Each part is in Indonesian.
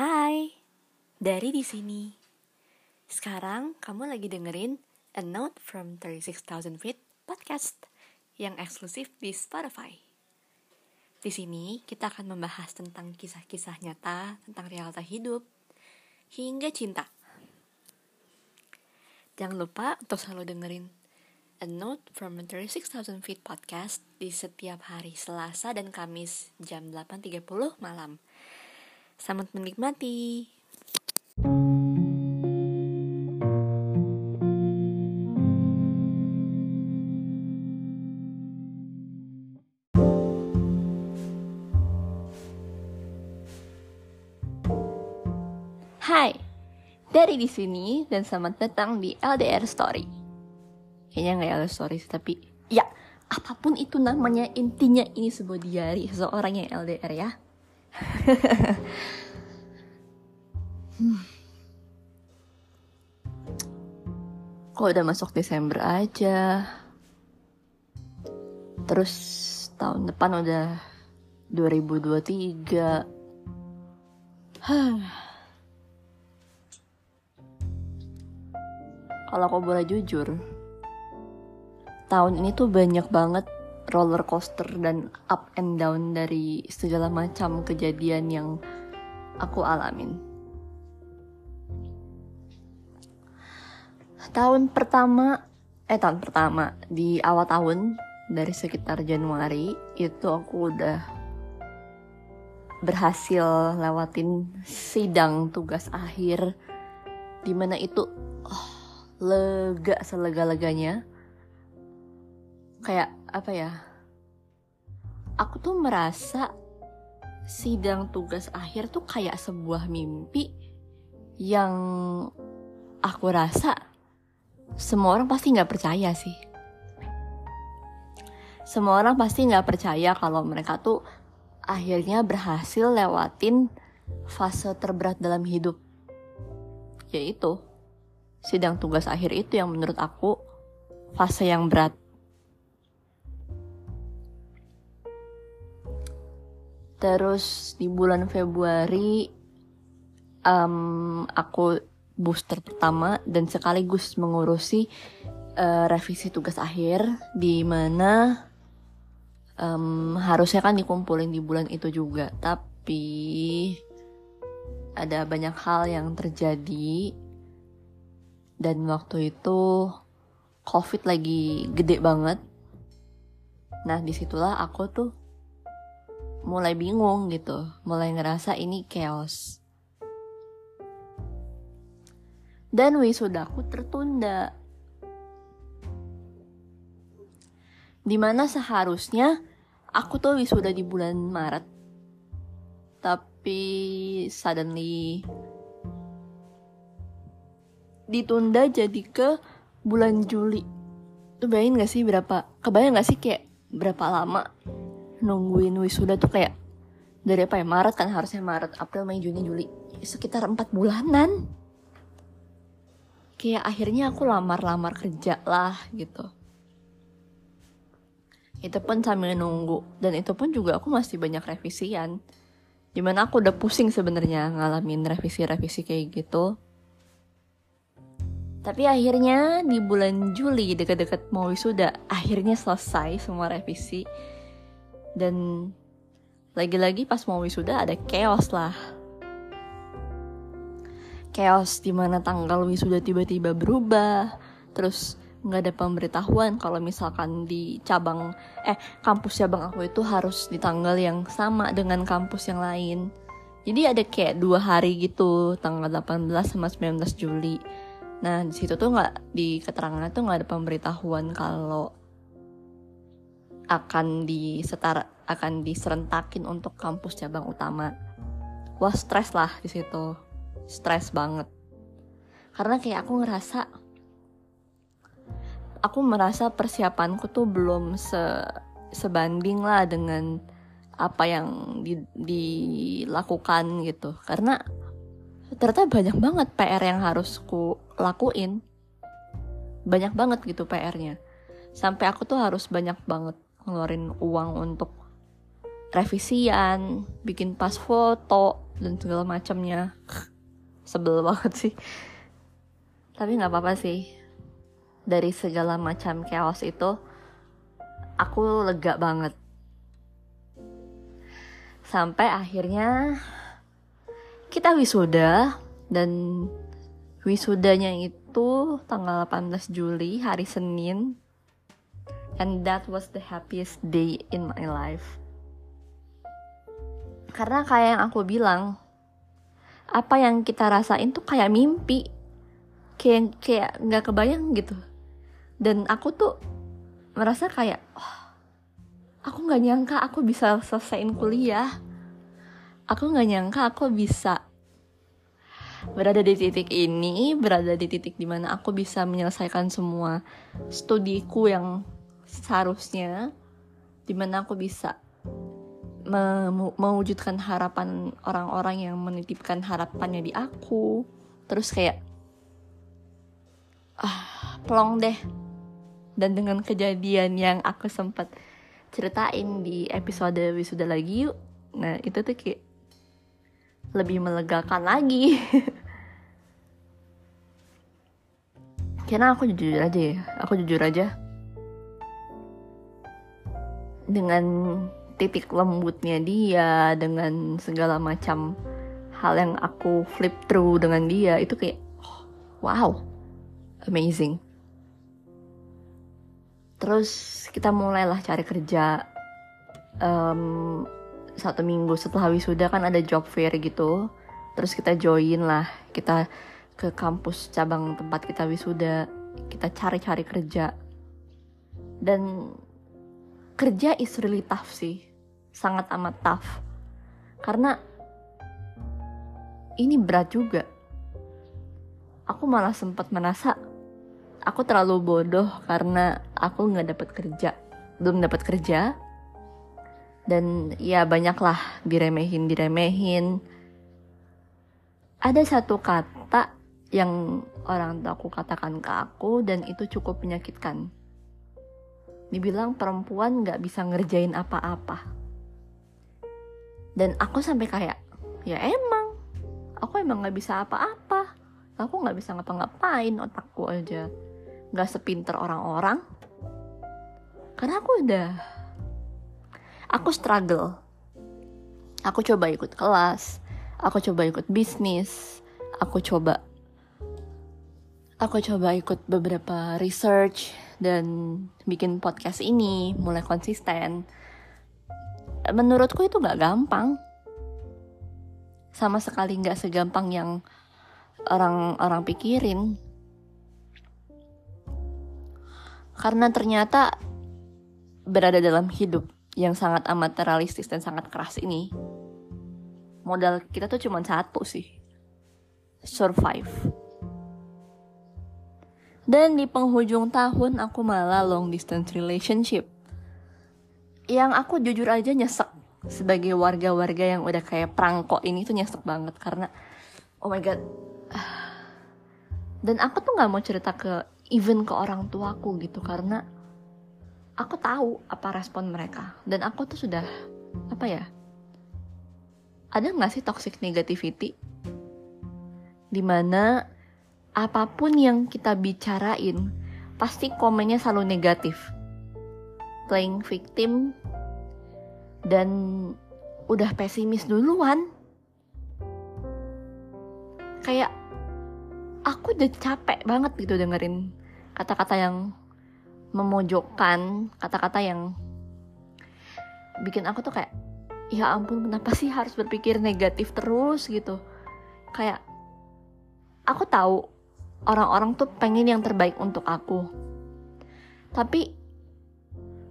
Hai, dari di sini. Sekarang kamu lagi dengerin A Note from 36,000 Feet podcast yang eksklusif di Spotify. Di sini kita akan membahas tentang kisah-kisah nyata tentang realita hidup hingga cinta. Jangan lupa untuk selalu dengerin A Note from 36,000 Feet podcast di setiap hari Selasa dan Kamis jam 8.30 malam. Selamat menikmati. Hai, dari di sini dan selamat datang di LDR Story. Kayaknya nggak LDR Story sih, tapi ya apa pun itu namanya intinya ini sebuah diary seseorang yang LDR ya. Kok udah masuk Desember aja. Terus tahun depan udah 2023. Kalau aku boleh jujur, tahun ini tuh banyak banget roller coaster dan up and down dari segala macam kejadian yang aku alamin. Tahun pertama, eh tahun pertama di awal tahun dari sekitar Januari itu aku udah berhasil lewatin sidang tugas akhir di mana itu oh, lega selega-leganya kayak apa ya aku tuh merasa sidang tugas akhir tuh kayak sebuah mimpi yang aku rasa semua orang pasti nggak percaya sih. Semua orang pasti nggak percaya kalau mereka tuh akhirnya berhasil lewatin fase terberat dalam hidup. Yaitu sidang tugas akhir itu yang menurut aku fase yang berat Terus di bulan Februari um, aku booster pertama dan sekaligus mengurusi uh, revisi tugas akhir di mana um, harusnya kan dikumpulin di bulan itu juga. Tapi ada banyak hal yang terjadi. Dan waktu itu covid lagi gede banget. Nah di situlah aku tuh mulai bingung gitu, mulai ngerasa ini chaos. Dan wisudaku tertunda. Di mana seharusnya aku tuh wisuda di bulan Maret. Tapi suddenly ditunda jadi ke bulan Juli. Tuh bayangin gak sih berapa, kebayang gak sih kayak berapa lama nungguin wisuda tuh kayak dari apa ya Maret kan harusnya Maret April Mei Juni Juli. Sekitar empat bulanan. Kayak akhirnya aku lamar-lamar kerja lah gitu. Itu pun sambil nunggu. Dan itu pun juga aku masih banyak revisian. Di mana aku udah pusing sebenarnya ngalamin revisi-revisi kayak gitu. Tapi akhirnya di bulan Juli deket-deket mau wisuda akhirnya selesai semua revisi dan lagi-lagi pas mau wisuda ada chaos lah. Chaos di mana tanggal wisuda tiba-tiba berubah. Terus nggak ada pemberitahuan kalau misalkan di cabang eh kampus cabang aku itu harus di tanggal yang sama dengan kampus yang lain. Jadi ada kayak dua hari gitu tanggal 18 sama 19 Juli. Nah di situ tuh nggak di keterangannya tuh nggak ada pemberitahuan kalau akan disetar akan diserentakin untuk kampus cabang utama. Wah stres lah di situ, stres banget. Karena kayak aku ngerasa, aku merasa persiapanku tuh belum se sebanding lah dengan apa yang di, dilakukan gitu. Karena ternyata banyak banget PR yang harus ku lakuin. Banyak banget gitu PR-nya. Sampai aku tuh harus banyak banget ngeluarin uang untuk revisian bikin pas foto dan segala macamnya. Sebel banget sih. Tapi nggak apa-apa sih. Dari segala macam chaos itu aku lega banget. Sampai akhirnya kita wisuda dan wisudanya itu tanggal 18 Juli hari Senin and that was the happiest day in my life. Karena kayak yang aku bilang apa yang kita rasain tuh kayak mimpi. Kayak kayak nggak kebayang gitu. Dan aku tuh merasa kayak oh, aku nggak nyangka aku bisa selesaiin kuliah. Aku nggak nyangka aku bisa berada di titik ini berada di titik di mana aku bisa menyelesaikan semua studiku yang seharusnya di mana aku bisa me mewujudkan harapan orang-orang yang menitipkan harapannya di aku. Terus kayak ah plong deh. Dan dengan kejadian yang aku sempat ceritain di episode wisuda lagi yuk. Nah itu tuh kayak lebih melegakan lagi. Karena aku jujur aja ya aku jujur aja dengan titik lembutnya dia dengan segala macam hal yang aku flip through dengan dia itu kayak wow amazing. Terus kita mulailah cari kerja um, satu minggu setelah wisuda kan ada job fair gitu. Terus kita join lah kita ke kampus cabang tempat kita wisuda kita cari-cari kerja. Dan kerja is really tough sih. Sangat amat tough. Karena ini berat juga. Aku malah sempat merasa aku terlalu bodoh karena aku nggak dapat kerja belum dapat kerja. Dan ya banyaklah diremehin diremehin. Ada satu kata yang orang tua aku katakan ke aku dan itu cukup menyakitkan dibilang perempuan nggak bisa ngerjain apa-apa. Dan aku sampai kayak ya emang aku emang nggak bisa apa-apa. Aku nggak bisa ngapa-ngapain otakku aja. Gak sepinter orang-orang. Karena aku udah aku struggle. Aku coba ikut kelas aku coba ikut bisnis aku coba aku coba ikut beberapa research dan bikin podcast ini mulai konsisten. Menurutku itu gak gampang. Sama sekali gak segampang yang orang-orang pikirin. Karena ternyata berada dalam hidup yang sangat amat realistis dan sangat keras ini. Modal kita tuh cuma satu sih. Survive dan di penghujung tahun aku malah long distance relationship. Yang aku jujur aja nyesek. Sebagai warga-warga yang udah kayak perangkok ini tuh nyesek banget karena oh my god. Dan aku tuh nggak mau cerita ke even ke orang tuaku gitu karena aku tahu apa respon mereka. Dan aku tuh sudah apa ya ada nggak sih toxic negativity? Di mana apa pun yang kita bicarain pasti komennya selalu negatif. Playing victim dan udah pesimis duluan. Kayak aku udah capek banget gitu dengerin kata-kata yang memojokkan, kata-kata yang bikin aku tuh kayak ya ampun kenapa sih harus berpikir negatif terus? gitu. Kayak aku tahu orang-orang tuh pengen yang terbaik untuk aku. Tapi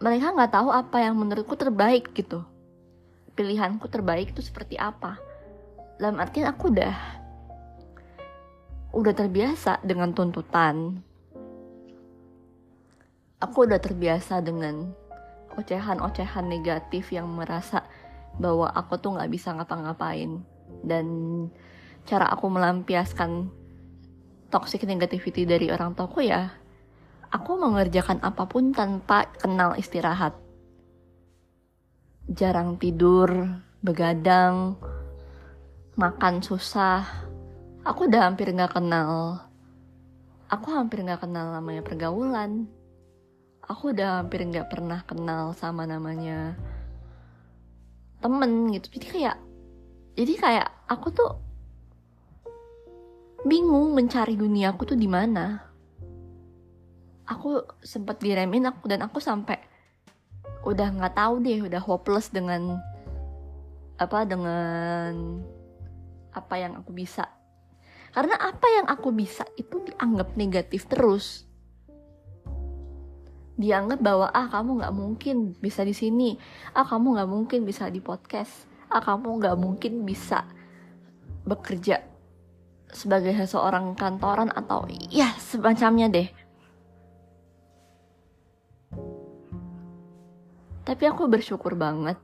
mereka nggak tahu apa yang menurutku terbaik gitu. Pilihanku terbaik itu seperti apa. Dalam artian aku udah udah terbiasa dengan tuntutan aku udah terbiasa dengan ocehan-ocehan negatif yang merasa bahwa aku tuh nggak bisa ngapa-ngapain dan cara aku melampiaskan toxic negativity dari orang tuaku ya aku mengerjakan apa pun tanpa kenal istirahat jarang tidur, begadang, makan susah. Aku udah hampir gak kenal. Aku hampir gak kenal namanya pergaulan. Aku udah hampir gak pernah kenal sama namanya temen gitu. Jadi kayak, jadi kayak aku tuh bingung mencari dunia aku tuh di mana. Aku sempat diremin aku dan aku sampai udah nggak tahu deh udah hopeless dengan apa dengan apa yang aku bisa. Karena apa yang aku bisa itu dianggap negatif terus. Dianggap bahwa ah kamu nggak mungkin bisa di sini. Ah kamu nggak mungkin bisa di podcast. Ah kamu nggak mungkin bisa bekerja sebagai seseorang kantoran atau ya semacamnya deh Tapi aku bersyukur banget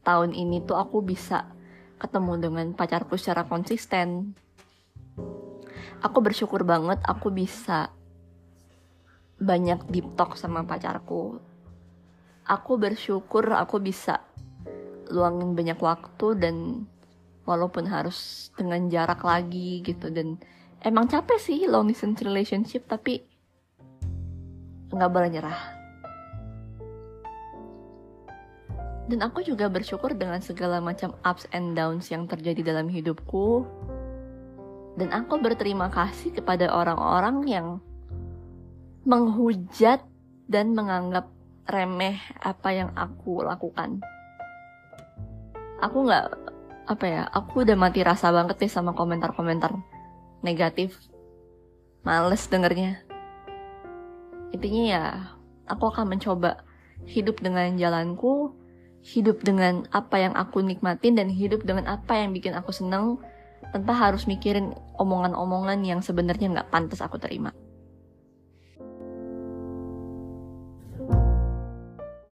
tahun ini tuh aku bisa ketemu dengan pacarku secara konsisten. Aku bersyukur banget aku bisa banyak deep talk sama pacarku. Aku bersyukur aku bisa luangin banyak waktu dan walaupun harus dengan jarak lagi gitu dan emang capek sih long distance relationship tapi nggak boleh nyerah Dan aku juga bersyukur dengan segala macam ups and downs yang terjadi dalam hidupku. Dan aku berterima kasih kepada orang-orang yang menghujat dan menganggap remeh apa yang aku lakukan. Aku nggak apa ya, aku udah mati rasa banget nih sama komentar-komentar negatif. Males dengernya. Intinya ya, aku akan mencoba hidup dengan jalanku, hidup dengan apa yang aku nikmatin dan hidup dengan apa yang bikin aku seneng tanpa harus mikirin omongan-omongan yang sebenarnya nggak pantas aku terima.